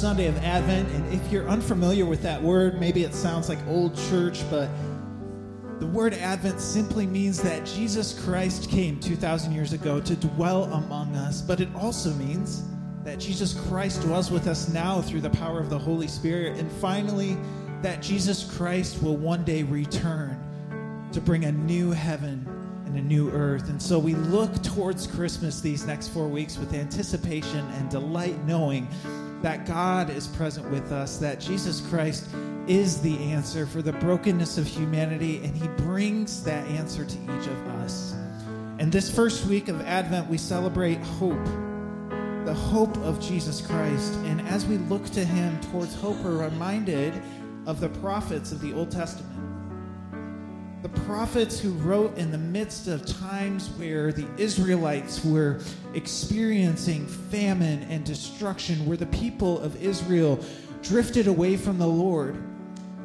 Sunday of Advent. And if you're unfamiliar with that word, maybe it sounds like old church, but the word Advent simply means that Jesus Christ came 2,000 years ago to dwell among us, but it also means that Jesus Christ dwells with us now through the power of the Holy Spirit. And finally, that Jesus Christ will one day return to bring a new heaven and a new earth. And so we look towards Christmas these next four weeks with anticipation and delight, knowing that God is present with us, that Jesus Christ is the answer for the brokenness of humanity, and He brings that answer to each of us. And this first week of Advent, we celebrate hope, the hope of Jesus Christ. And as we look to Him towards hope, we're reminded of the prophets of the Old Testament. The prophets who wrote in the midst of times where the Israelites were experiencing famine and destruction, where the people of Israel drifted away from the Lord,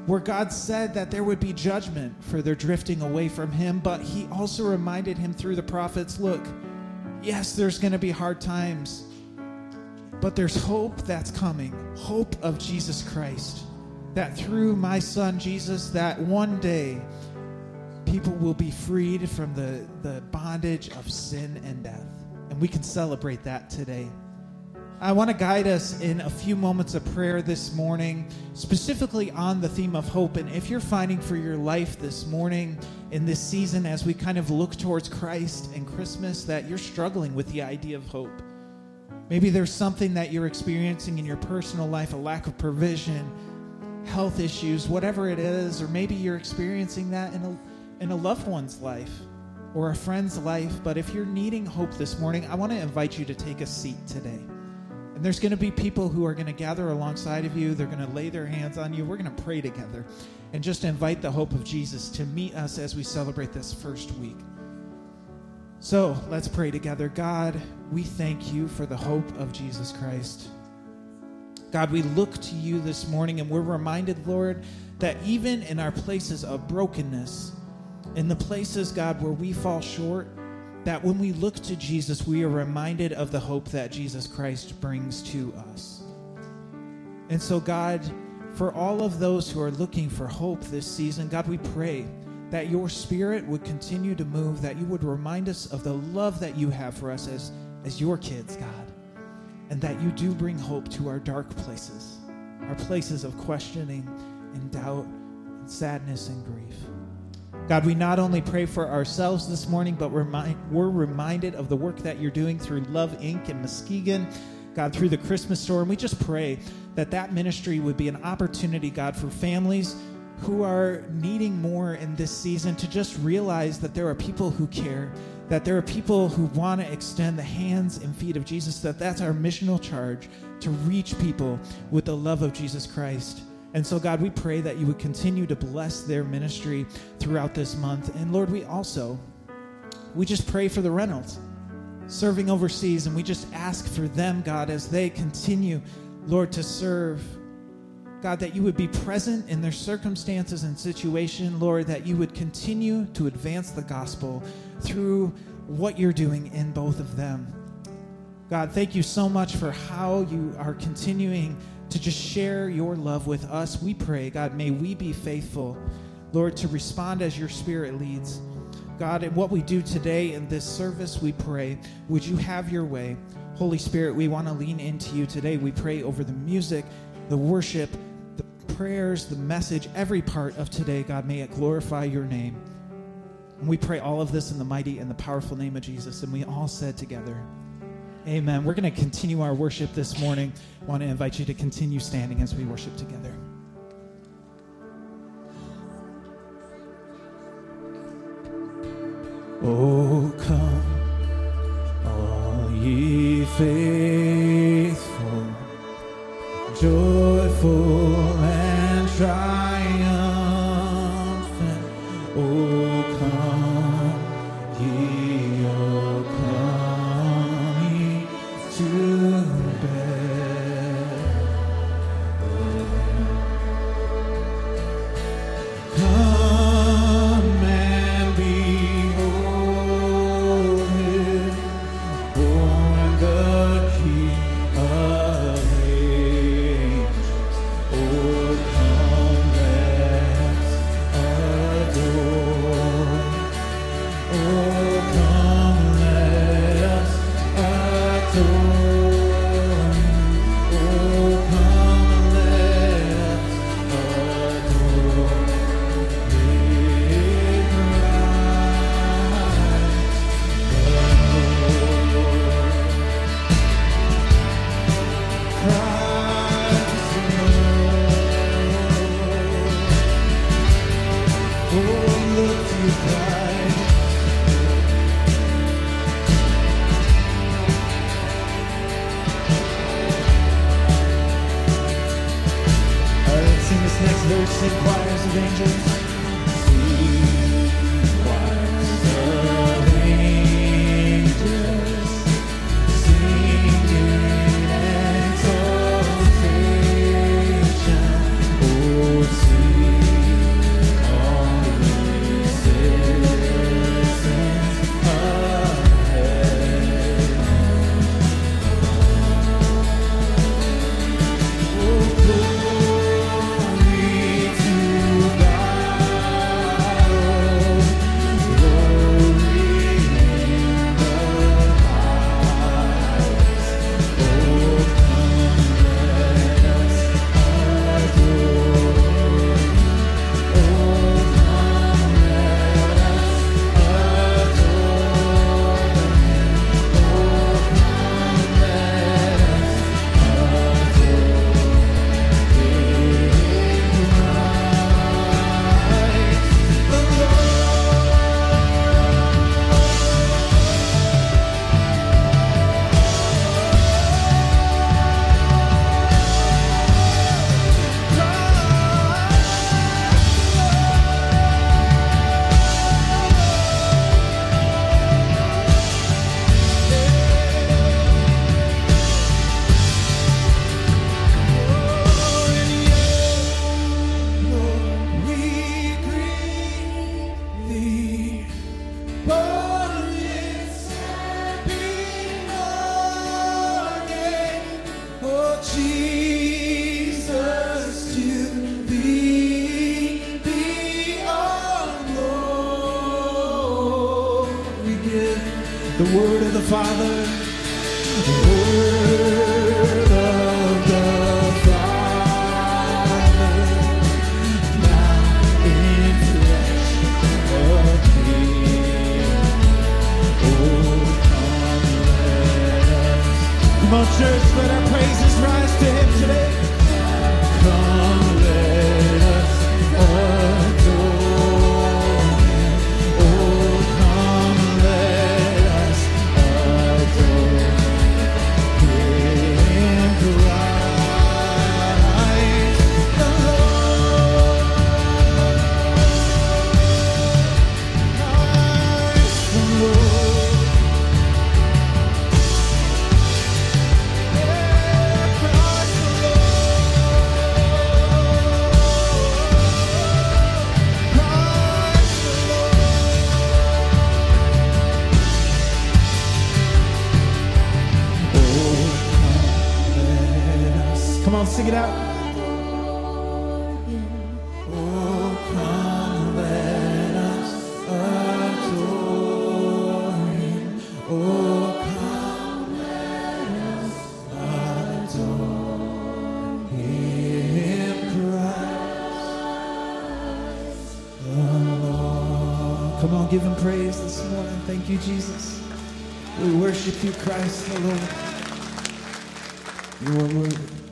where God said that there would be judgment for their drifting away from Him, but He also reminded him through the prophets look, yes, there's going to be hard times, but there's hope that's coming hope of Jesus Christ. That through my son Jesus, that one day people will be freed from the, the bondage of sin and death. And we can celebrate that today. I want to guide us in a few moments of prayer this morning, specifically on the theme of hope. And if you're finding for your life this morning, in this season, as we kind of look towards Christ and Christmas, that you're struggling with the idea of hope. Maybe there's something that you're experiencing in your personal life, a lack of provision, health issues, whatever it is, or maybe you're experiencing that in a, in a loved one's life or a friend's life. But if you're needing hope this morning, I want to invite you to take a seat today. And there's going to be people who are going to gather alongside of you. They're going to lay their hands on you. We're going to pray together and just invite the hope of Jesus to meet us as we celebrate this first week. So let's pray together. God, we thank you for the hope of Jesus Christ. God, we look to you this morning and we're reminded, Lord, that even in our places of brokenness, in the places, God, where we fall short, that when we look to Jesus, we are reminded of the hope that Jesus Christ brings to us. And so, God, for all of those who are looking for hope this season, God, we pray that your spirit would continue to move, that you would remind us of the love that you have for us as, as your kids, God, and that you do bring hope to our dark places, our places of questioning and doubt and sadness and grief. God, we not only pray for ourselves this morning, but remind, we're reminded of the work that you're doing through Love Inc. and Muskegon, God, through the Christmas store. And we just pray that that ministry would be an opportunity, God, for families who are needing more in this season to just realize that there are people who care, that there are people who want to extend the hands and feet of Jesus, that that's our missional charge to reach people with the love of Jesus Christ. And so, God, we pray that you would continue to bless their ministry throughout this month. And Lord, we also, we just pray for the Reynolds serving overseas, and we just ask for them, God, as they continue, Lord, to serve. God, that you would be present in their circumstances and situation, Lord, that you would continue to advance the gospel through what you're doing in both of them. God, thank you so much for how you are continuing to just share your love with us. We pray, God, may we be faithful, Lord, to respond as your spirit leads. God, in what we do today in this service, we pray, would you have your way? Holy Spirit, we want to lean into you today. We pray over the music, the worship, the prayers, the message, every part of today, God, may it glorify your name. And we pray all of this in the mighty and the powerful name of Jesus. And we all said together, Amen. We're going to continue our worship this morning. I want to invite you to continue standing as we worship together. Oh, come, all ye faithful, joyful and triumphant. Thank you, Jesus. We worship you, Christ, the Lord. You are worthy.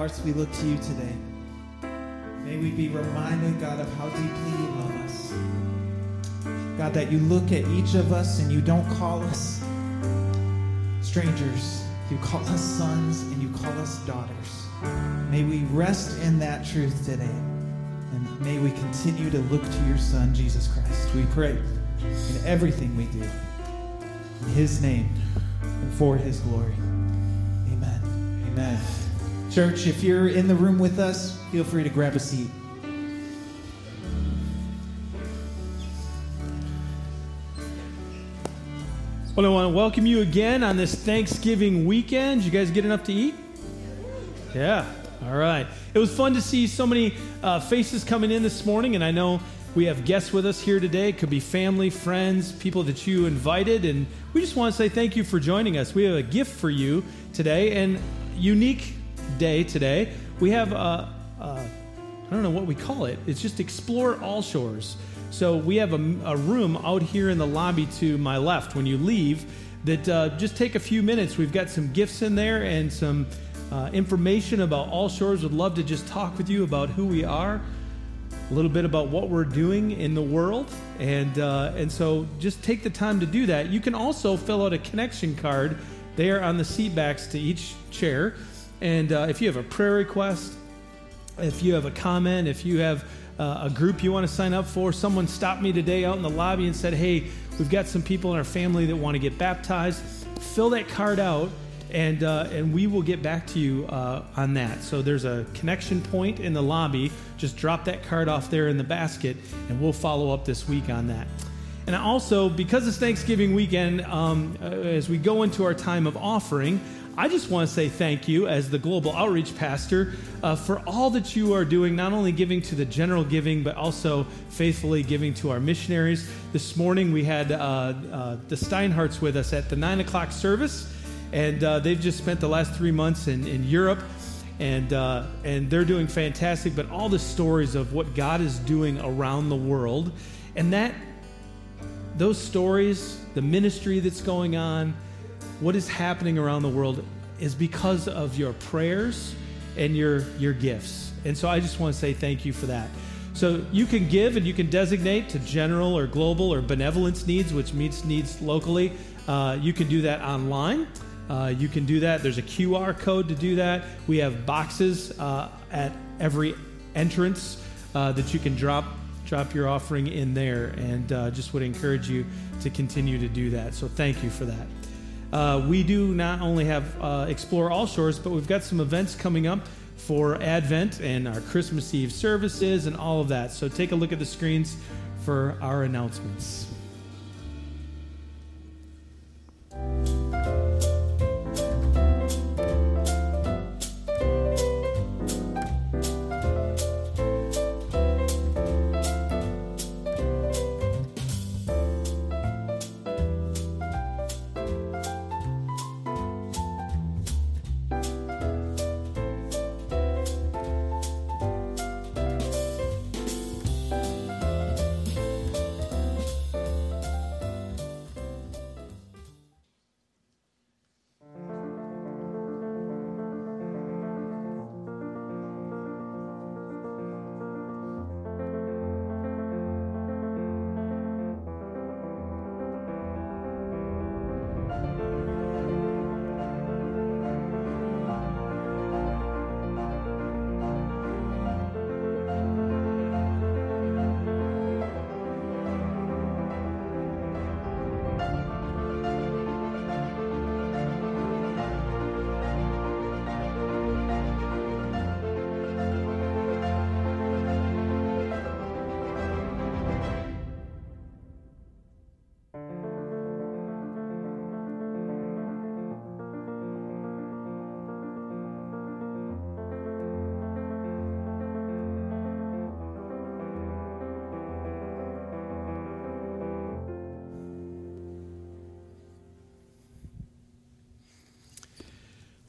Hearts we look to you today. May we be reminded, God, of how deeply you love us. God, that you look at each of us and you don't call us strangers. You call us sons and you call us daughters. May we rest in that truth today. And may we continue to look to your Son, Jesus Christ. We pray in everything we do. In his name and for his glory. Amen. Amen. Church, if you're in the room with us, feel free to grab a seat. Well, I want to welcome you again on this Thanksgiving weekend. You guys get enough to eat? Yeah. All right. It was fun to see so many uh, faces coming in this morning, and I know we have guests with us here today. It could be family, friends, people that you invited, and we just want to say thank you for joining us. We have a gift for you today, and unique day today. We have a, a I don't know what we call it. It's just explore all shores. So we have a, a room out here in the lobby to my left when you leave. That uh, just take a few minutes. We've got some gifts in there and some uh, information about all shores. Would love to just talk with you about who we are, a little bit about what we're doing in the world, and uh, and so just take the time to do that. You can also fill out a connection card there on the seat backs to each chair, and uh, if you have a prayer request, if you have a comment, if you have uh, a group you want to sign up for, someone stopped me today out in the lobby and said, "Hey, we've got some people in our family that want to get baptized." Fill that card out, and uh, and we will get back to you uh, on that. So there's a connection point in the lobby. Just drop that card off there in the basket, and we'll follow up this week on that. And also, because it's Thanksgiving weekend, um, uh, as we go into our time of offering, I just want to say thank you as the global outreach pastor uh, for all that you are doing, not only giving to the general giving, but also faithfully giving to our missionaries. This morning we had uh, uh, the Steinhardts with us at the 9 o'clock service, and uh, they've just spent the last three months in, in Europe. And, uh, and they're doing fantastic, but all the stories of what God is doing around the world, and that those stories, the ministry that's going on, what is happening around the world is because of your prayers and your your gifts. And so I just want to say thank you for that. So you can give and you can designate to general or global or benevolence needs, which meets needs locally. Uh, you can do that online. Uh, you can do that. There's a QR code to do that. We have boxes uh, at every entrance uh, that you can drop drop your offering in there, and uh, just would encourage you to continue to do that. So thank you for that. Uh, we do not only have uh, Explore All Shores, but we've got some events coming up for Advent and our Christmas Eve services and all of that. So take a look at the screens for our announcements.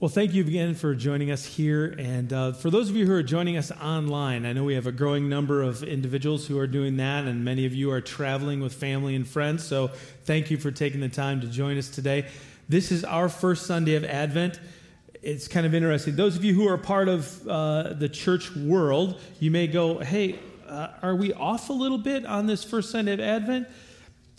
Well, thank you again for joining us here. And uh, for those of you who are joining us online, I know we have a growing number of individuals who are doing that, and many of you are traveling with family and friends. So thank you for taking the time to join us today. This is our first Sunday of Advent. it's kind of interesting. Those of you who are part of uh, the church world, you may go, hey, uh, are we off a little bit on this first Sunday of Advent?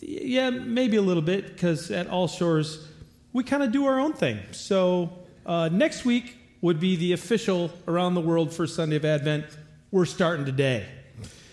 Yeah, maybe a little bit, because at All Shores, we kind of do our own thing. So uh, next week would be the official around the world first Sunday of Advent. We're starting today.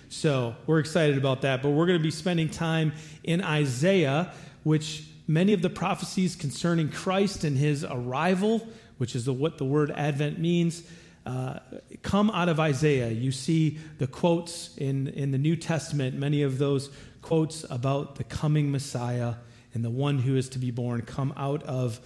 So we're excited about that. But we're going to be spending time in Isaiah, which many of the prophecies concerning Christ and his arrival, which is the, what the word Advent means, uh, come out of Isaiah. You see the quotes in, in the New Testament, many of those quotes about the coming Messiah and the one who is to be born come out of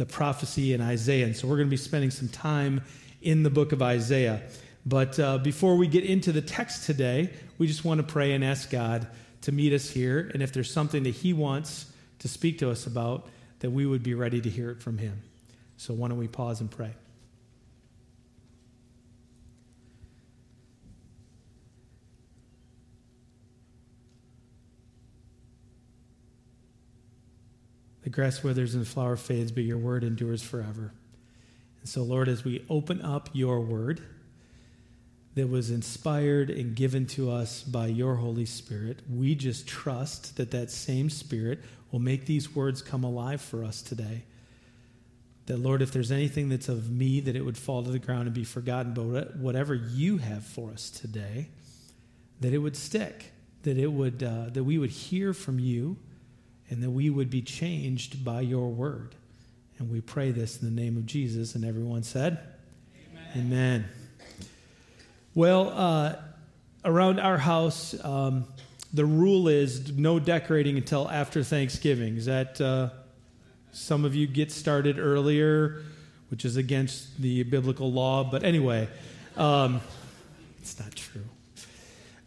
the prophecy in Isaiah. And so we're going to be spending some time in the book of Isaiah. But uh, before we get into the text today, we just want to pray and ask God to meet us here. And if there's something that He wants to speak to us about, that we would be ready to hear it from Him. So why don't we pause and pray? The grass withers and the flower fades, but your word endures forever. And so, Lord, as we open up your word that was inspired and given to us by your Holy Spirit, we just trust that that same Spirit will make these words come alive for us today. That, Lord, if there's anything that's of me, that it would fall to the ground and be forgotten. But whatever you have for us today, that it would stick, that, it would, uh, that we would hear from you and that we would be changed by your word. And we pray this in the name of Jesus. And everyone said, Amen. Amen. Well, uh, around our house, um, the rule is no decorating until after Thanksgiving. Is that uh, some of you get started earlier, which is against the biblical law? But anyway, um, it's not true.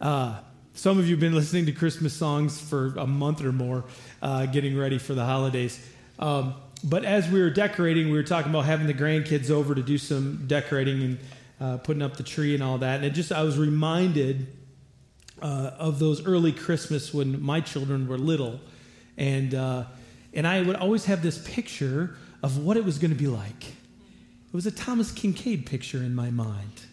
Uh, some of you have been listening to Christmas songs for a month or more, uh, getting ready for the holidays. Um, but as we were decorating, we were talking about having the grandkids over to do some decorating and uh, putting up the tree and all that. And it just, I was reminded uh, of those early Christmas when my children were little. And, uh, and I would always have this picture of what it was going to be like. It was a Thomas Kinkade picture in my mind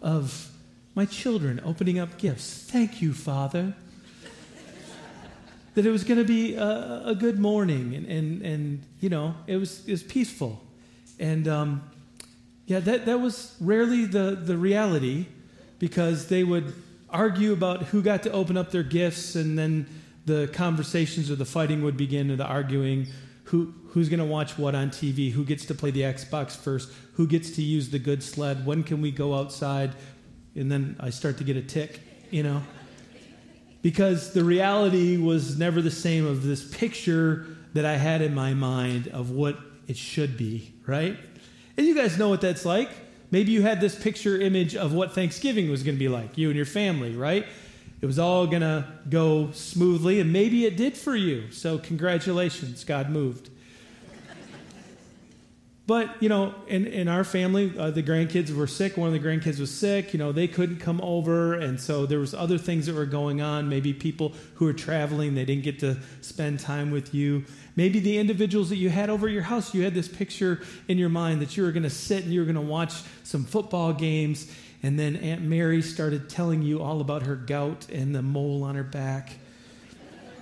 of my children opening up gifts. Thank you, Father. That it was going to be a, a, good morning, and, and, and you know, it was, it was peaceful. And um, yeah, that, that was rarely the, the reality because they would argue about who got to open up their gifts, and then the conversations or the fighting would begin, or the arguing. Who, who's going to watch what on TV, who gets to play the Xbox first, who gets to use the good sled, when can we go outside, and then I start to get a tick, you know? Because the reality was never the same of this picture that I had in my mind of what it should be, right? And you guys know what that's like. Maybe you had this picture image of what Thanksgiving was going to be like, you and your family, right? It was all going to go smoothly, and maybe it did for you. So, congratulations, God moved. But, you know, in, in our family, uh, the grandkids were sick. One of the grandkids was sick. You know, they couldn't come over. And so there was other things that were going on. Maybe people who were traveling, they didn't get to spend time with you. Maybe the individuals that you had over your house, you had this picture in your mind that you were going to sit and you were going to watch some football games. And then Aunt Mary started telling you all about her gout and the mole on her back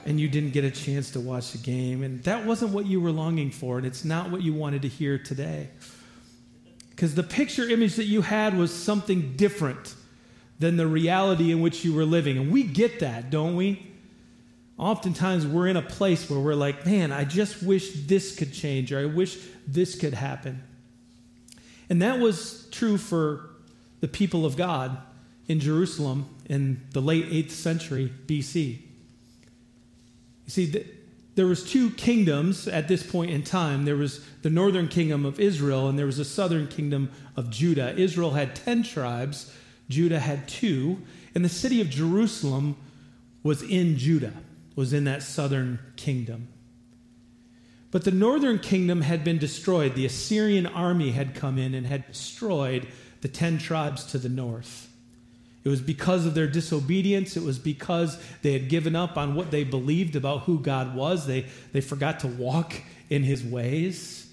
and you didn't get a chance to watch the game. And that wasn't what you were longing for, and it's not what you wanted to hear today. Because the picture image that you had was something different than the reality in which you were living. And we get that, don't we? Oftentimes we're in a place where we're like, man, I just wish this could change, or I wish this could happen. And that was true for the people of God in Jerusalem in the late 8th century BC. You see, there was two kingdoms at this point in time. There was the northern kingdom of Israel, and there was the southern kingdom of Judah. Israel had 10 tribes, Judah had two, and the city of Jerusalem was in Judah, was in that southern kingdom. But the northern kingdom had been destroyed. The Assyrian army had come in and had destroyed the 10 tribes to the north. It was because of their disobedience. It was because they had given up on what they believed about who God was. They, they forgot to walk in his ways.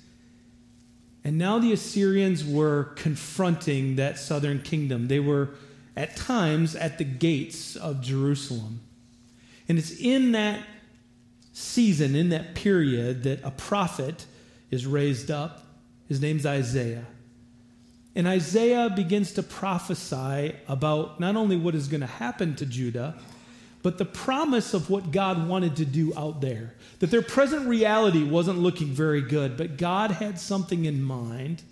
And now the Assyrians were confronting that southern kingdom. They were at times at the gates of Jerusalem. And it's in that season, in that period, that a prophet is raised up. His name's Isaiah. And Isaiah begins to prophesy about not only what is going to happen to Judah, but the promise of what God wanted to do out there. That their present reality wasn't looking very good, but God had something in mind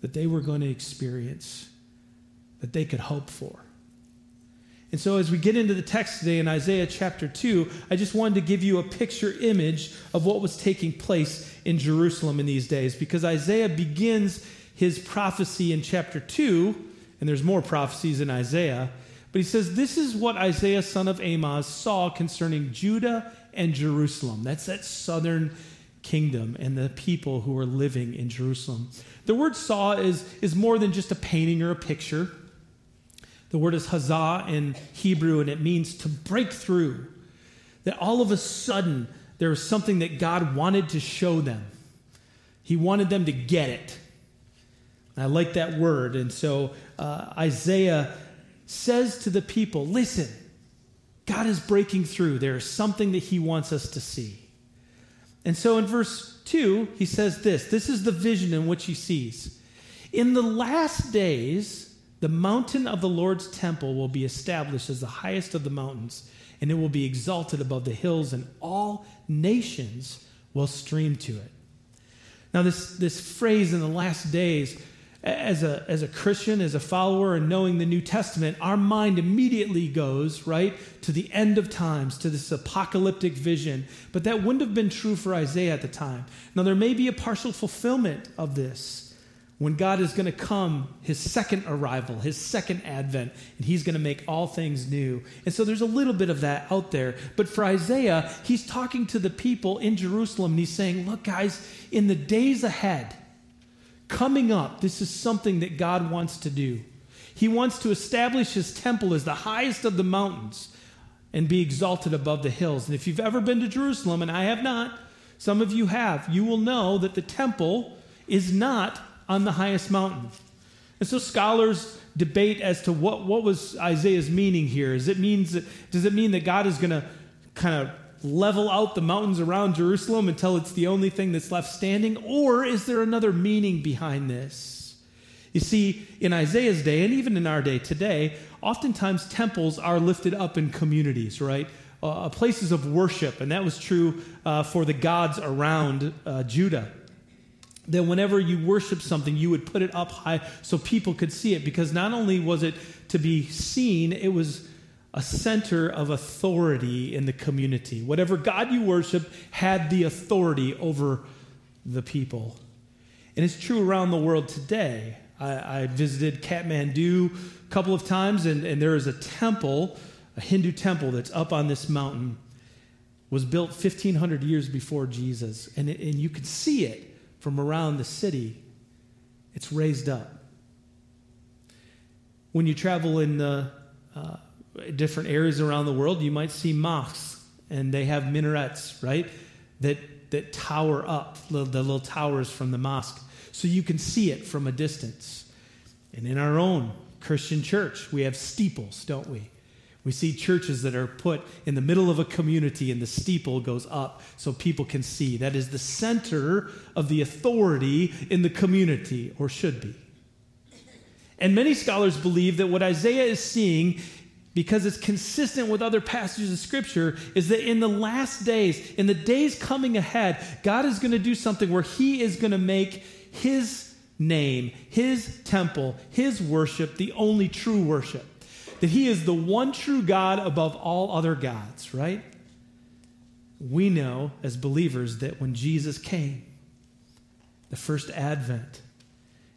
that they were going to experience, that they could hope for. And so, as we get into the text today in Isaiah chapter 2, I just wanted to give you a picture image of what was taking place in Jerusalem in these days, because Isaiah begins his prophecy in chapter 2, and there's more prophecies in Isaiah, but he says, This is what Isaiah, son of Amoz, saw concerning Judah and Jerusalem. That's that southern kingdom and the people who are living in Jerusalem. The word saw is, is more than just a painting or a picture. The word is hazah in Hebrew, and it means to break through. That all of a sudden, there was something that God wanted to show them. He wanted them to get it. I like that word. And so uh, Isaiah says to the people, Listen, God is breaking through. There is something that he wants us to see. And so in verse 2, he says this this is the vision in which he sees. In the last days, the mountain of the Lord's temple will be established as the highest of the mountains, and it will be exalted above the hills, and all nations will stream to it. Now, this, this phrase in the last days as a, as a Christian, as a follower, and knowing the New Testament, our mind immediately goes, right, to the end of times, to this apocalyptic vision. But that wouldn't have been true for Isaiah at the time. Now, there may be a partial fulfillment of this when God is going to come, his second arrival, his second advent, and he's going to make all things new. And so there's a little bit of that out there. But for Isaiah, he's talking to the people in Jerusalem, and he's saying, Look, guys, in the days ahead, coming up, this is something that God wants to do. He wants to establish his temple as the highest of the mountains and be exalted above the hills. And if you've ever been to Jerusalem, and I have not, some of you have, you will know that the temple is not on the highest mountain. And so scholars debate as to what, what was Isaiah's meaning here. Is it means that, does it mean that God is going to kind of level out the mountains around Jerusalem until it's the only thing that's left standing? Or is there another meaning behind this? You see, in Isaiah's day, and even in our day today, oftentimes temples are lifted up in communities, right? Uh, places of worship, and that was true uh, for the gods around uh, Judah. That whenever you worship something, you would put it up high so people could see it, because not only was it to be seen, it was a center of authority in the community. Whatever God you worship had the authority over the people. And it's true around the world today. I, I visited Kathmandu a couple of times, and, and there is a temple, a Hindu temple that's up on this mountain, was built 1,500 years before Jesus. And, and you can see it from around the city. It's raised up. When you travel in the uh, different areas around the world, you might see mosques, and they have minarets, right? That, that tower up, the little towers from the mosque, so you can see it from a distance. And in our own Christian church, we have steeples, don't we? We see churches that are put in the middle of a community and the steeple goes up so people can see. That is the center of the authority in the community, or should be. And many scholars believe that what Isaiah is seeing because it's consistent with other passages of Scripture, is that in the last days, in the days coming ahead, God is going to do something where He is going to make His name, His temple, His worship the only true worship. That He is the one true God above all other gods, right? We know as believers that when Jesus came, the first advent,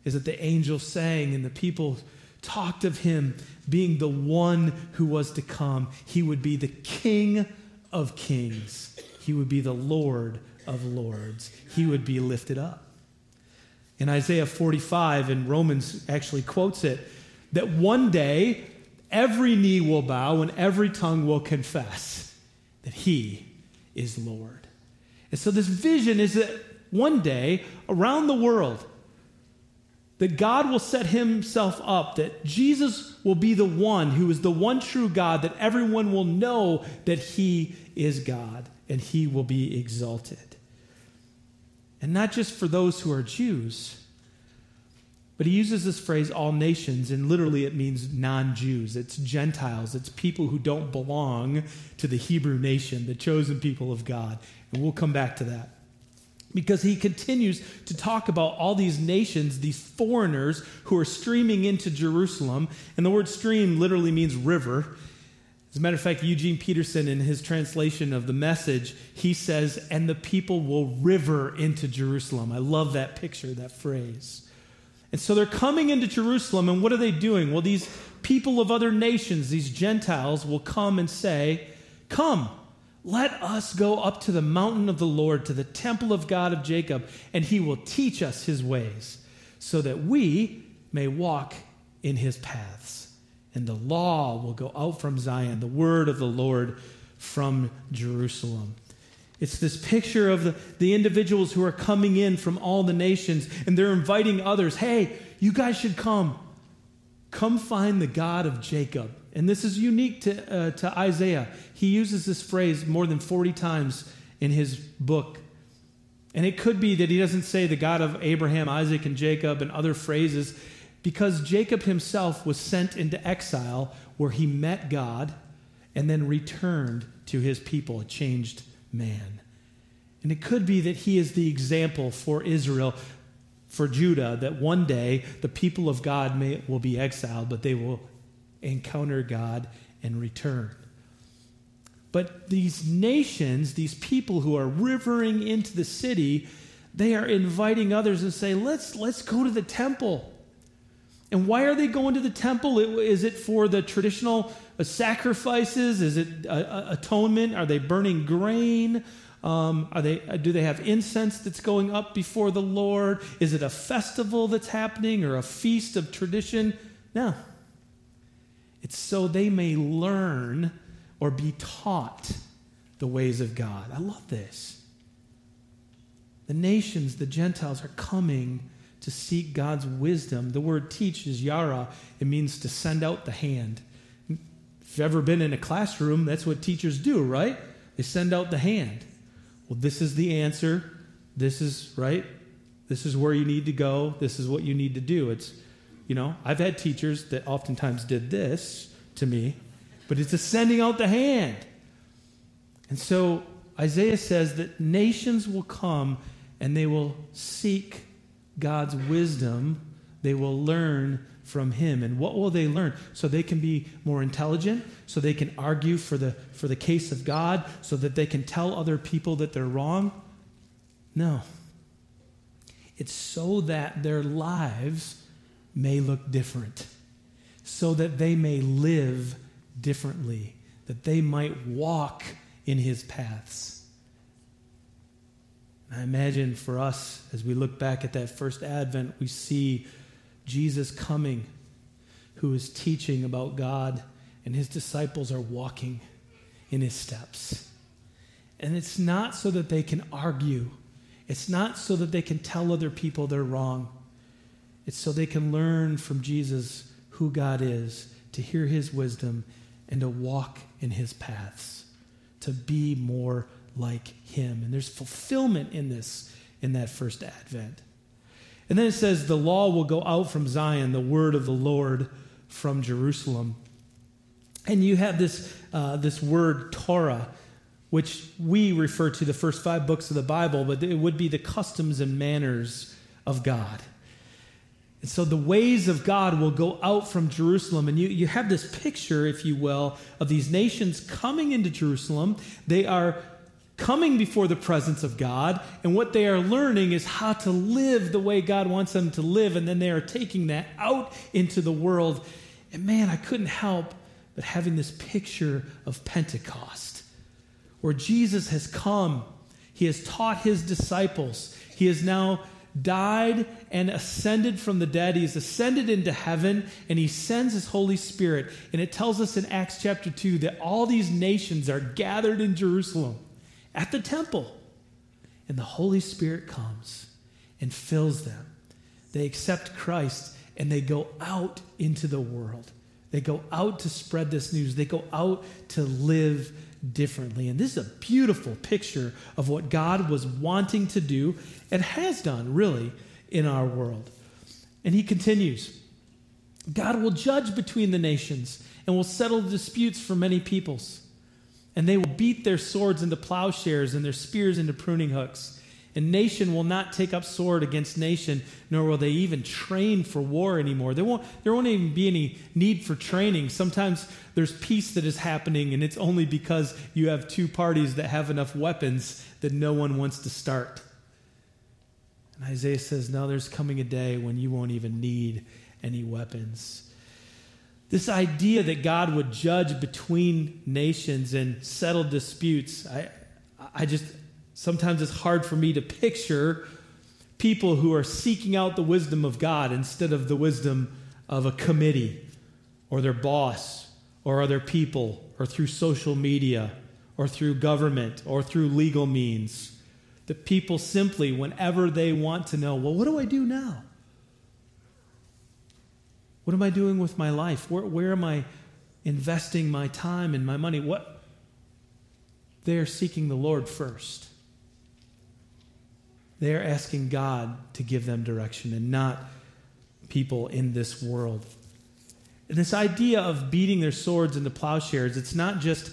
is that the angels sang and the people talked of him being the one who was to come. He would be the King of kings, he would be the Lord of lords, he would be lifted up. In Isaiah 45, and Romans actually quotes it, that one day every knee will bow and every tongue will confess that he is Lord. And so, this vision is that one day around the world, that God will set himself up, that Jesus will be the one who is the one true God, that everyone will know that he is God and he will be exalted. And not just for those who are Jews, but he uses this phrase, all nations, and literally it means non Jews. It's Gentiles. It's people who don't belong to the Hebrew nation, the chosen people of God. And we'll come back to that because he continues to talk about all these nations, these foreigners who are streaming into Jerusalem. And the word stream literally means river. As a matter of fact, Eugene Peterson, in his translation of the message, he says, and the people will river into Jerusalem. I love that picture, that phrase. And so they're coming into Jerusalem, and what are they doing? Well, these people of other nations, these Gentiles, will come and say, Come, let us go up to the mountain of the Lord, to the temple of God of Jacob, and he will teach us his ways, so that we may walk in his paths. And the law will go out from Zion, the word of the Lord from Jerusalem. It's this picture of the, the individuals who are coming in from all the nations, and they're inviting others hey, you guys should come. Come find the God of Jacob. And this is unique to, uh, to Isaiah. He uses this phrase more than 40 times in his book. And it could be that he doesn't say the God of Abraham, Isaac, and Jacob and other phrases because Jacob himself was sent into exile where he met God and then returned to his people, a changed man. And it could be that he is the example for Israel for Judah that one day the people of God may, will be exiled, but they will encounter God and return. But these nations, these people who are rivering into the city, they are inviting others and say, let's, let's go to the temple. And why are they going to the temple? Is it for the traditional uh, sacrifices? Is it uh, uh, atonement? Are they burning grain? Um, are they, do they have incense that's going up before the Lord? Is it a festival that's happening or a feast of tradition? No. It's so they may learn or be taught the ways of God. I love this. The nations, the Gentiles, are coming to seek God's wisdom. The word teach is yara, it means to send out the hand. If you've ever been in a classroom, that's what teachers do, right? They send out the hand. Well, this is the answer. This is, right? This is where you need to go. This is what you need to do. It's, you know, I've had teachers that oftentimes did this to me, but it's a sending out the hand. And so Isaiah says that nations will come and they will seek God's wisdom. They will learn from him. And what will they learn? So they can be more intelligent, so they can argue for the, for the case of God, so that they can tell other people that they're wrong? No. It's so that their lives may look different, so that they may live differently, that they might walk in his paths. I imagine for us, as we look back at that first advent, we see Jesus coming, who is teaching about God, and his disciples are walking in his steps. And it's not so that they can argue, it's not so that they can tell other people they're wrong. It's so they can learn from Jesus who God is, to hear his wisdom, and to walk in his paths, to be more like him. And there's fulfillment in this in that first advent. And then it says, The law will go out from Zion, the word of the Lord from Jerusalem. And you have this, uh, this word Torah, which we refer to the first five books of the Bible, but it would be the customs and manners of God. And so the ways of God will go out from Jerusalem. And you, you have this picture, if you will, of these nations coming into Jerusalem. They are coming before the presence of God, and what they are learning is how to live the way God wants them to live, and then they are taking that out into the world. And man, I couldn't help but having this picture of Pentecost, where Jesus has come, he has taught his disciples, he has now died and ascended from the dead. He's ascended into heaven and he sends his Holy Spirit. And it tells us in Acts chapter 2 that all these nations are gathered in Jerusalem at the temple. And the Holy Spirit comes and fills them. They accept Christ and they go out into the world. They go out to spread this news. They go out to live differently. And this is a beautiful picture of what God was wanting to do and has done, really, in our world. And he continues God will judge between the nations and will settle disputes for many peoples. And they will beat their swords into plowshares and their spears into pruning hooks. And nation will not take up sword against nation, nor will they even train for war anymore. There won't, there won't even be any need for training. Sometimes there's peace that is happening, and it's only because you have two parties that have enough weapons that no one wants to start. And Isaiah says, No, there's coming a day when you won't even need any weapons. This idea that God would judge between nations and settle disputes, I, I just, sometimes it's hard for me to picture people who are seeking out the wisdom of God instead of the wisdom of a committee or their boss or other people or through social media or through government or through legal means. That people simply, whenever they want to know, well, what do I do now? What am I doing with my life? Where, where am I investing my time and my money? What? They're seeking the Lord first. They're asking God to give them direction and not people in this world. And this idea of beating their swords into plowshares, it's not just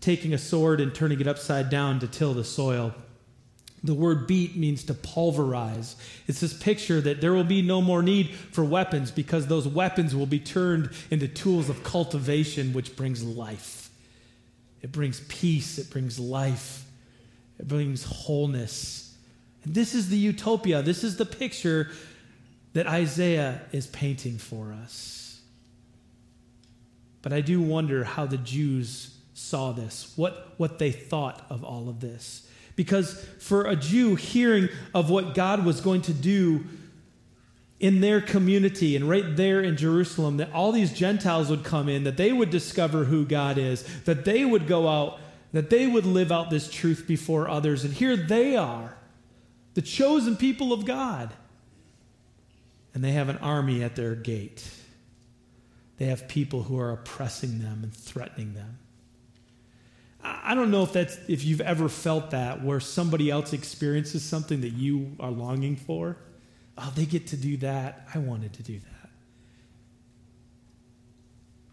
taking a sword and turning it upside down to till the soil. The word beat means to pulverize. It's this picture that there will be no more need for weapons because those weapons will be turned into tools of cultivation, which brings life. It brings peace, it brings life, it brings wholeness. And this is the utopia, this is the picture that Isaiah is painting for us. But I do wonder how the Jews saw this, what, what they thought of all of this. Because for a Jew, hearing of what God was going to do in their community and right there in Jerusalem, that all these Gentiles would come in, that they would discover who God is, that they would go out, that they would live out this truth before others. And here they are, the chosen people of God. And they have an army at their gate. They have people who are oppressing them and threatening them. I don't know if that's if you've ever felt that where somebody else experiences something that you are longing for. Oh, they get to do that. I wanted to do that.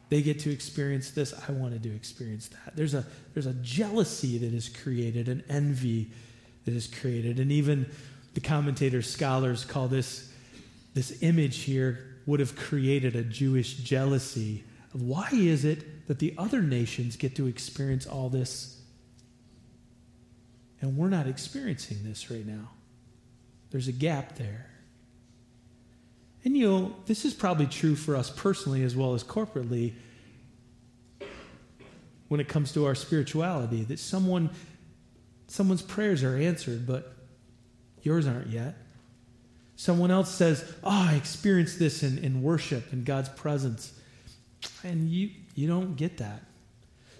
They get to experience this. I wanted to experience that. There's a there's a jealousy that is created, an envy that is created, and even the commentators, scholars call this this image here would have created a Jewish jealousy of why is it that the other nations get to experience all this and we're not experiencing this right now? There's a gap there. And you know, this is probably true for us personally as well as corporately when it comes to our spirituality that someone someone's prayers are answered but yours aren't yet. Someone else says, Oh, I experienced this in, in worship in God's presence. And you, you don't get that.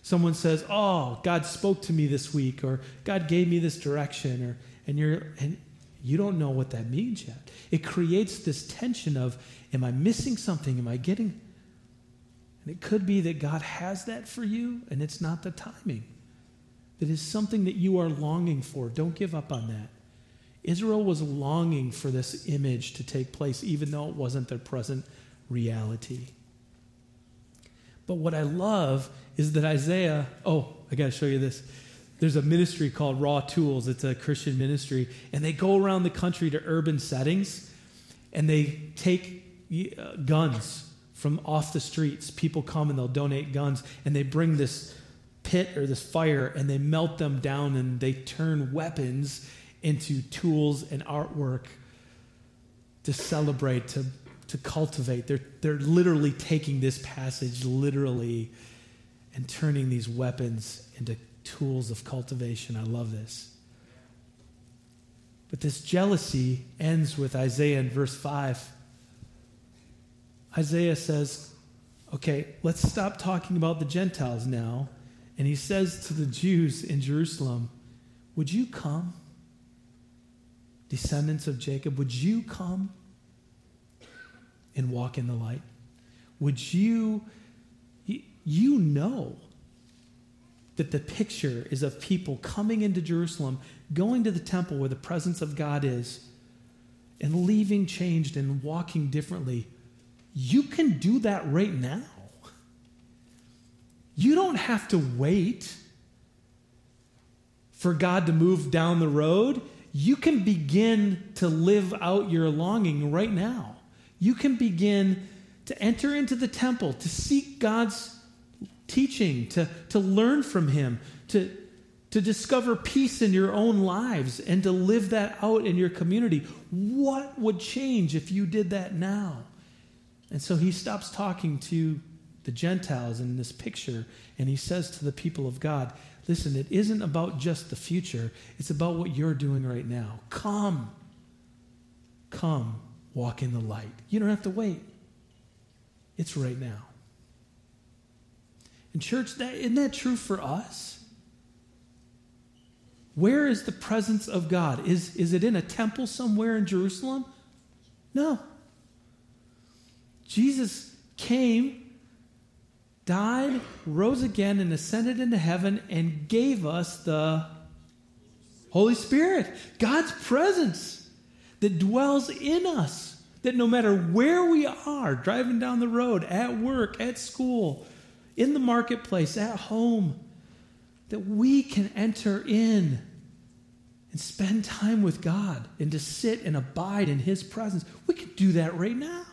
Someone says, Oh, God spoke to me this week, or God gave me this direction, or and you're and you don't know what that means yet. It creates this tension of, am I missing something? Am I getting and it could be that God has that for you, and it's not the timing. That is something that you are longing for. Don't give up on that. Israel was longing for this image to take place, even though it wasn't their present reality. But what I love is that Isaiah, oh, I got to show you this. There's a ministry called Raw Tools. It's a Christian ministry. And they go around the country to urban settings and they take uh, guns from off the streets. People come and they'll donate guns and they bring this pit or this fire and they melt them down and they turn weapons into tools and artwork to celebrate, to to cultivate. They're, they're literally taking this passage literally and turning these weapons into tools of cultivation. I love this. But this jealousy ends with Isaiah in verse 5. Isaiah says, okay, let's stop talking about the Gentiles now. And he says to the Jews in Jerusalem, Would you come? Descendants of Jacob, would you come? And walk in the light? Would you, you know that the picture is of people coming into Jerusalem, going to the temple where the presence of God is, and leaving changed and walking differently. You can do that right now. You don't have to wait for God to move down the road. You can begin to live out your longing right now. You can begin to enter into the temple, to seek God's teaching, to, to learn from Him, to, to discover peace in your own lives, and to live that out in your community. What would change if you did that now? And so he stops talking to the Gentiles in this picture, and he says to the people of God, Listen, it isn't about just the future, it's about what you're doing right now. Come. Come, walk in the light. You don't have to wait, it's right now. And, church, that, isn't that true for us? Where is the presence of God? Is, is it in a temple somewhere in Jerusalem? No. Jesus came, died, rose again, and ascended into heaven and gave us the Holy Spirit, God's presence that dwells in us. That no matter where we are, driving down the road, at work, at school, in the marketplace, at home, that we can enter in and spend time with God and to sit and abide in His presence. We can do that right now.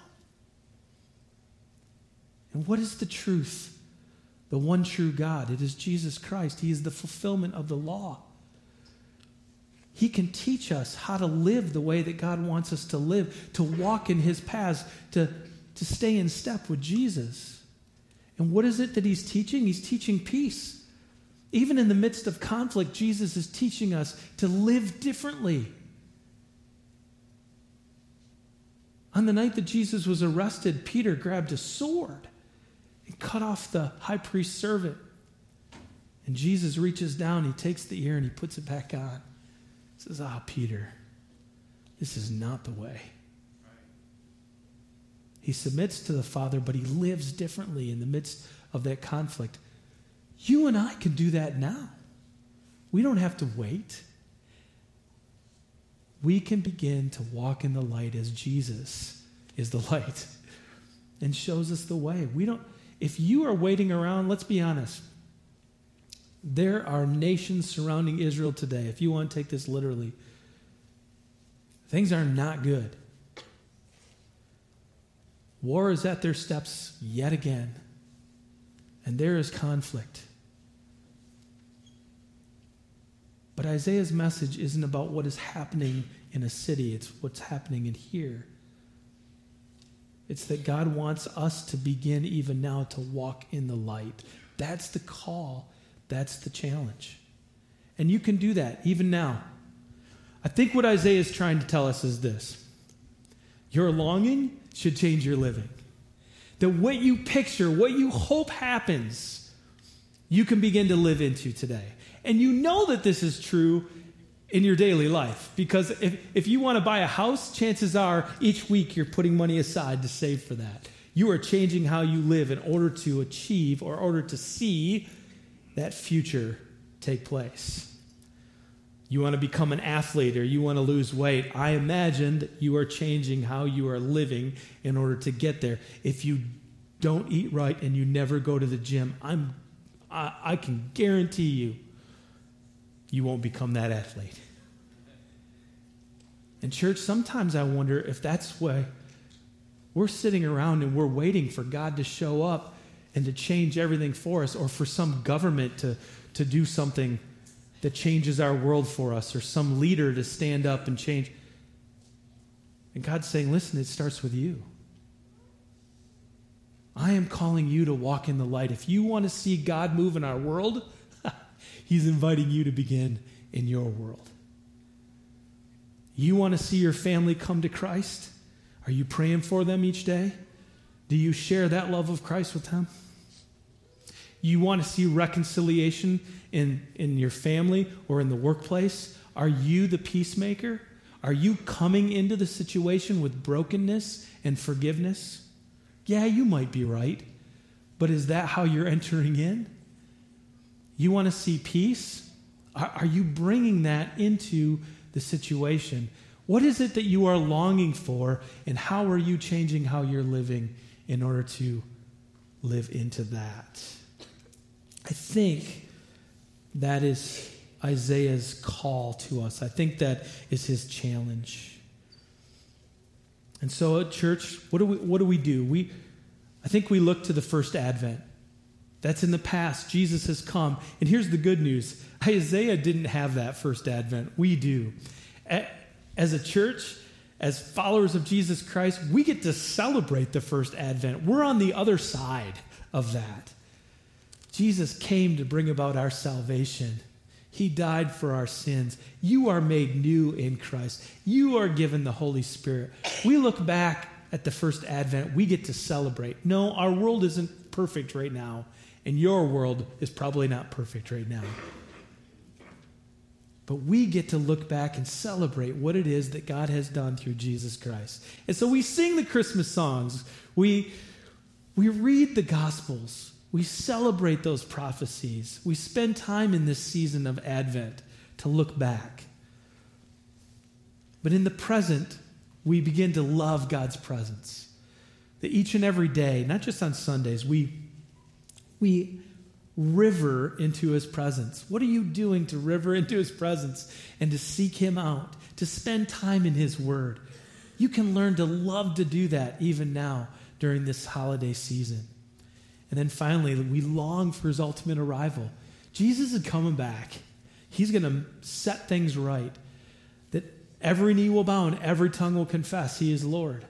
And what is the truth? The one true God. It is Jesus Christ. He is the fulfillment of the law. He can teach us how to live the way that God wants us to live, to walk in His paths, to, to stay in step with Jesus. And what is it that he's teaching? He's teaching peace. Even in the midst of conflict, Jesus is teaching us to live differently. On the night that Jesus was arrested, Peter grabbed a sword and cut off the high priest's servant. And Jesus reaches down, he takes the ear and he puts it back on. Says, Ah, Peter, this is not the way. He submits to the Father, but he lives differently in the midst of that conflict. You and I can do that now. We don't have to wait. We can begin to walk in the light as Jesus is the light and shows us the way. We don't if you are waiting around, let's be honest. There are nations surrounding Israel today, if you want to take this literally. Things are not good. War is at their steps yet again, and there is conflict. But Isaiah's message isn't about what is happening in a city, it's what's happening in here. It's that God wants us to begin even now to walk in the light. That's the call, that's the challenge. And you can do that even now. I think what Isaiah is trying to tell us is this your longing should change your living. That what you picture, what you hope happens, you can begin to live into today. And you know that this is true in your daily life because if, if you want to buy a house, chances are each week you're putting money aside to save for that. You are changing how you live in order to achieve or order to see that future take place you want to become an athlete or you want to lose weight, I imagine that you are changing how you are living in order to get there. If you don't eat right and you never go to the gym, I'm, I, I can guarantee you, you won't become that athlete. And, church, sometimes I wonder if that's why we're sitting around and we're waiting for God to show up and to change everything for us or for some government to, to do something that changes our world for us or some leader to stand up and change. And God's saying, listen, it starts with you. I am calling you to walk in the light. If you want to see God move in our world, He's inviting you to begin in your world. You want to see your family come to Christ? Are you praying for them each day? Do you share that love of Christ with them? You want to see reconciliation in, in your family or in the workplace? Are you the peacemaker? Are you coming into the situation with brokenness and forgiveness? Yeah, you might be right. But is that how you're entering in? You want to see peace? Are, are you bringing that into the situation? What is it that you are longing for, and how are you changing how you're living in order to live into that? I think that is Isaiah's call to us. I think that is his challenge. And so at church, what do we what do we do? We I think we look to the first advent. That's in the past. Jesus has come. And here's the good news Isaiah didn't have that first advent. We do. As a church, as followers of Jesus Christ, we get to celebrate the first advent. We're on the other side of that. Jesus came to bring about our salvation. He died for our sins. You are made new in Christ. You are given the Holy Spirit. We look back at the first advent, we get to celebrate. No, our world isn't perfect right now and your world is probably not perfect right now. But we get to look back and celebrate what it is that God has done through Jesus Christ. And so we sing the Christmas songs. We, we read the Gospels. We celebrate those prophecies. We spend time in this season of Advent to look back. But in the present, we begin to love God's presence. That each and every day, not just on Sundays, we we river into his presence. What are you doing to river into his presence and to seek him out, to spend time in his word? You can learn to love to do that even now during this holiday season. And then finally, we long for his ultimate arrival. Jesus is coming back. He's going to set things right. That every knee will bow and every tongue will confess he is Lord.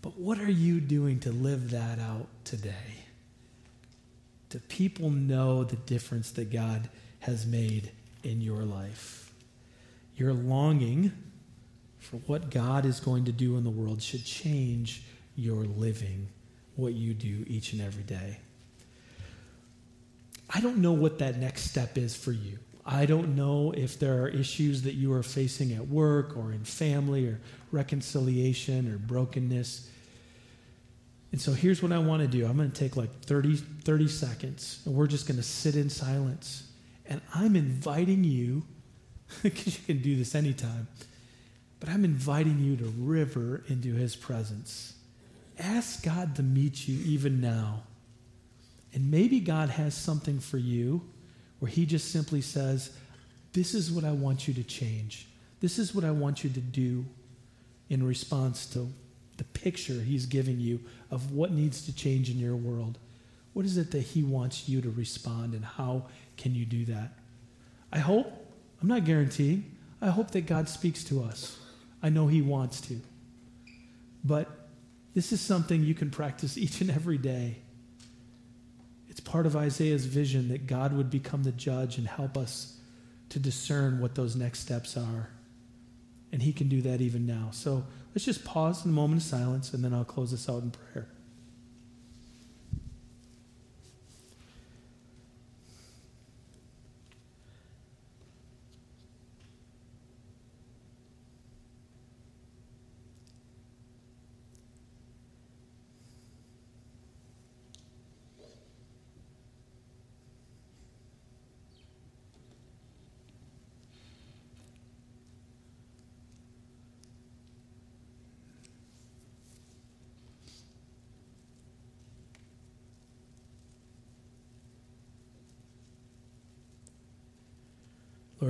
But what are you doing to live that out today? do people know the difference that God has made in your life? Your longing for what God is going to do in the world should change your living, what you do each and every day. I don't know what that next step is for you. I don't know if there are issues that you are facing at work or in family or reconciliation or brokenness and so here's what I want to do I'm going to take like 30, 30 seconds, and we're just going to sit in silence. And I'm inviting you, because you can do this anytime, but I'm inviting you to river into his presence. Ask God to meet you even now. And maybe God has something for you where he just simply says, This is what I want you to change. This is what I want you to do in response to the picture he's giving you of what needs to change in your world. What is it that he wants you to respond, and how can you do that? I hope, I'm not guaranteeing, I hope that God speaks to us. I know he wants to. But this is something you can practice each and every day. It's part of Isaiah's vision that God would become the judge and help us to discern what those next steps are. And he can do that even now. So let's just pause in a moment of silence and then I'll close this out in prayer.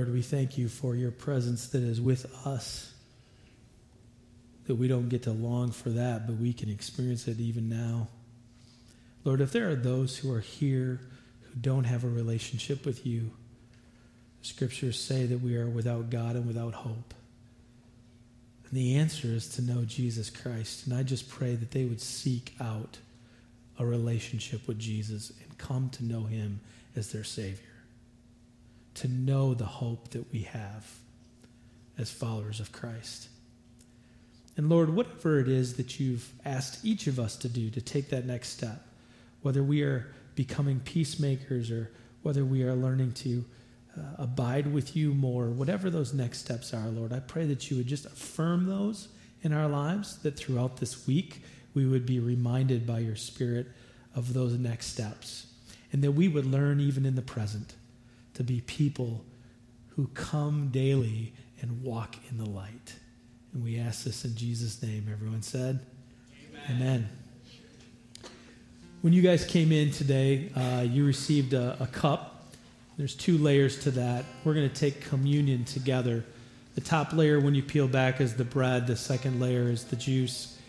Lord, we thank you for your presence that is with us. That we don't get to long for that, but we can experience it even now. Lord, if there are those who are here who don't have a relationship with you, scriptures say that we are without God and without hope. And the answer is to know Jesus Christ. And I just pray that they would seek out a relationship with Jesus and come to know him as their Savior to know the hope that we have as followers of Christ. And Lord, whatever it is that you've asked each of us to do to take that next step, whether we are becoming peacemakers or whether we are learning to uh, abide with you more, whatever those next steps are, Lord. I pray that you would just affirm those in our lives, that throughout this week we would be reminded by your Spirit of those next steps, and that we would learn even in the present to be people who come daily and walk in the light. And we ask this in Jesus' name. Everyone said, Amen. Amen. When you guys came in today, uh, you received a, a cup. There's two layers to that. We're going to take communion together. The top layer, when you peel back, is the bread, the second layer is the juice.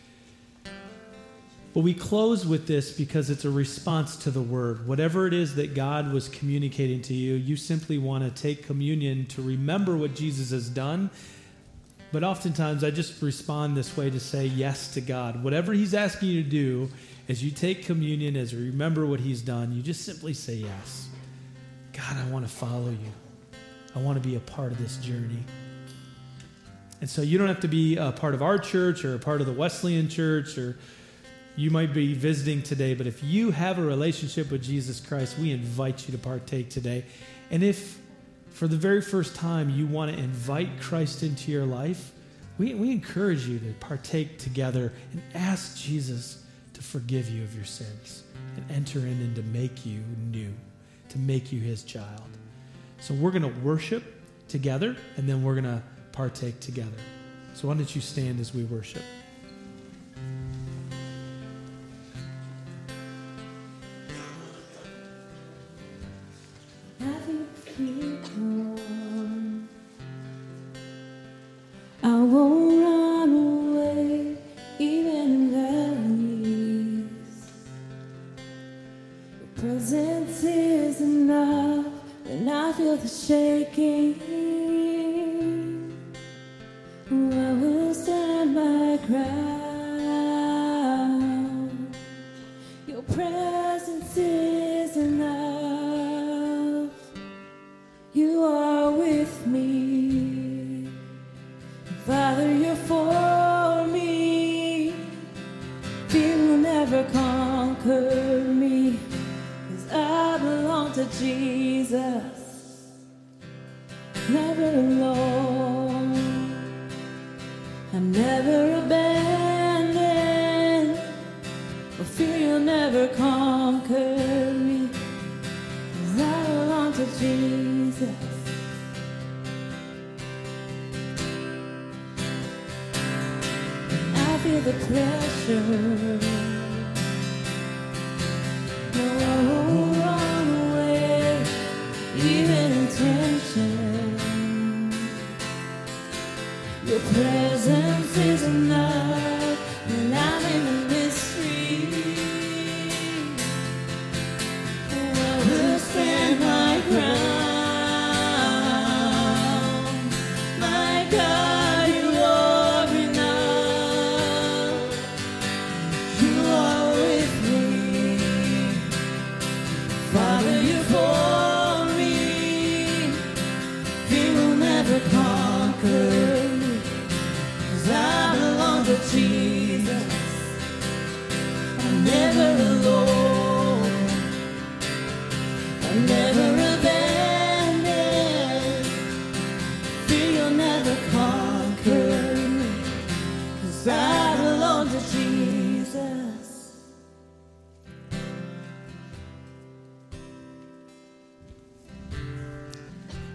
But we close with this because it's a response to the word. Whatever it is that God was communicating to you, you simply want to take communion to remember what Jesus has done. But oftentimes I just respond this way to say yes to God. Whatever He's asking you to do, as you take communion, as you remember what He's done, you just simply say yes. God, I want to follow you. I want to be a part of this journey. And so you don't have to be a part of our church or a part of the Wesleyan church or you might be visiting today, but if you have a relationship with Jesus Christ, we invite you to partake today. And if for the very first time you want to invite Christ into your life, we, we encourage you to partake together and ask Jesus to forgive you of your sins and enter in and to make you new, to make you his child. So we're going to worship together and then we're going to partake together. So why don't you stand as we worship? presence is enough and I feel the shaking. I will stand my ground.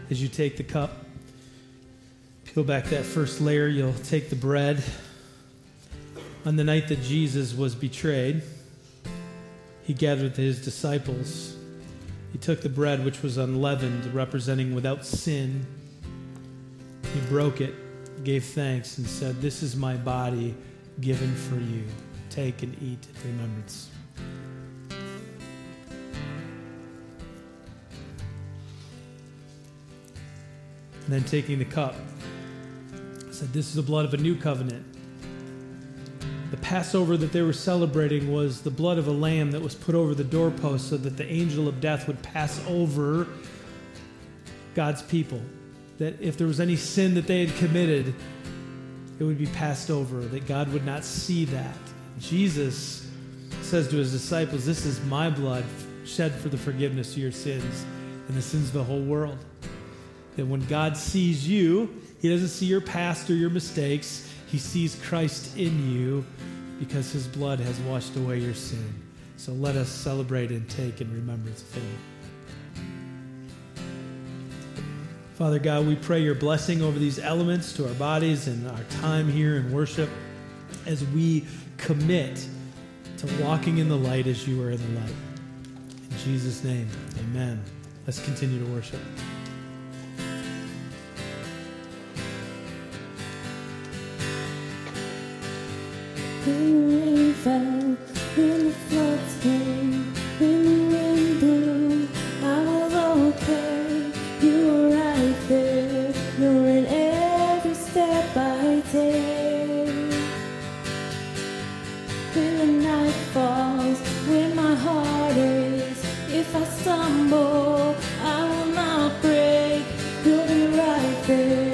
As you take the cup, peel back that first layer, you'll take the bread. On the night that Jesus was betrayed, he gathered his disciples. He took the bread, which was unleavened, representing without sin. He broke it, gave thanks, and said, This is my body given for you. Take and eat in remembrance. And then taking the cup, said, This is the blood of a new covenant. The Passover that they were celebrating was the blood of a lamb that was put over the doorpost so that the angel of death would pass over God's people. That if there was any sin that they had committed, it would be passed over, that God would not see that. Jesus says to his disciples, This is my blood shed for the forgiveness of your sins and the sins of the whole world. That when God sees you, He doesn't see your past or your mistakes. He sees Christ in you because His blood has washed away your sin. So let us celebrate and take in remembrance of Him. Father God, we pray your blessing over these elements to our bodies and our time here in worship as we commit to walking in the light as you are in the light. In Jesus' name, amen. Let's continue to worship. When the rain fell, when the floods came, when the wind blew, I was okay. You were right there, you're in every step I take. When the night falls, when my heart aches, if I stumble, I will not break. You'll be right there,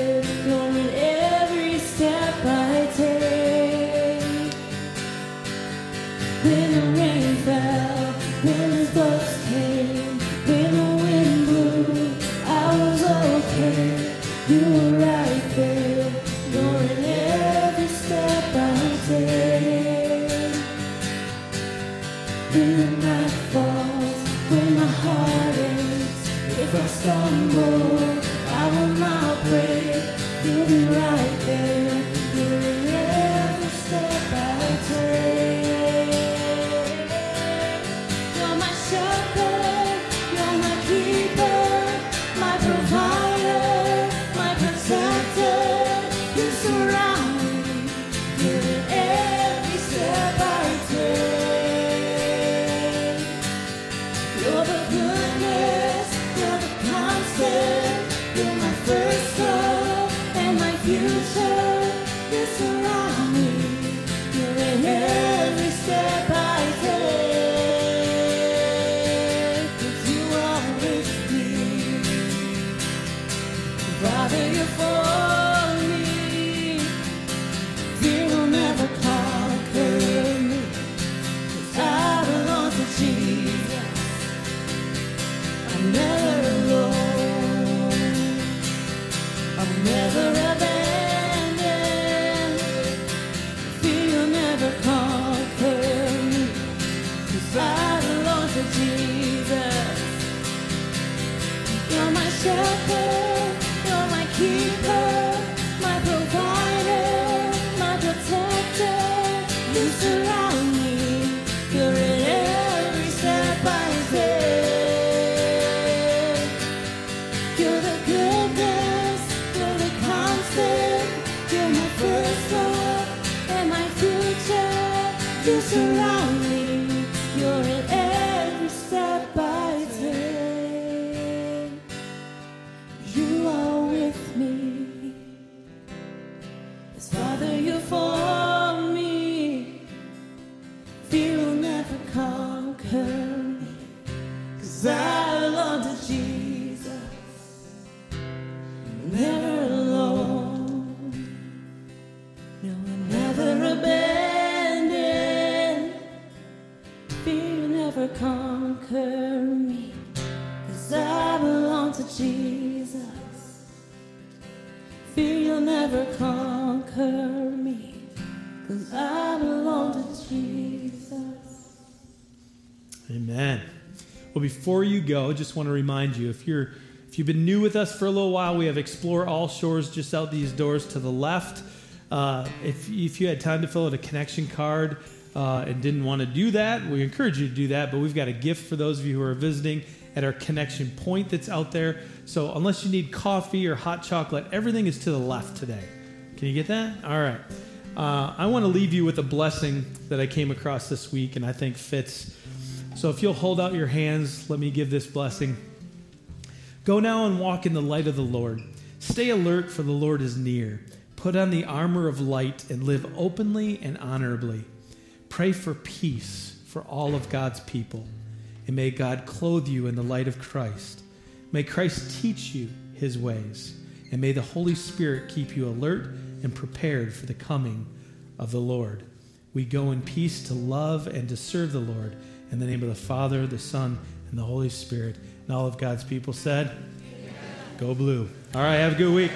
before you go, just want to remind you if you're if you've been new with us for a little while, we have Explore All Shores just out these doors to the left. Uh, if if you had time to fill out a connection card uh, and didn't want to do that, we encourage you to do that. But we've got a gift for those of you who are visiting at our connection point that's out there. So unless you need coffee or hot chocolate, everything is to the left today. Can you get that? All right. Uh, I want to leave you with a blessing that I came across this week and I think fits. So if you'll hold out your hands, let me give this blessing. Go now and walk in the light of the Lord. Stay alert, for the Lord is near. Put on the armor of light and live openly and honorably. Pray for peace for all of God's people. And may God clothe you in the light of Christ. May Christ teach you his ways. And may the Holy Spirit keep you alert and prepared for the coming of the Lord. We go in peace to love and to serve the Lord. In the name of the Father, the Son, and the Holy Spirit. And all of God's people said, Go Go blue. All right, have a good week.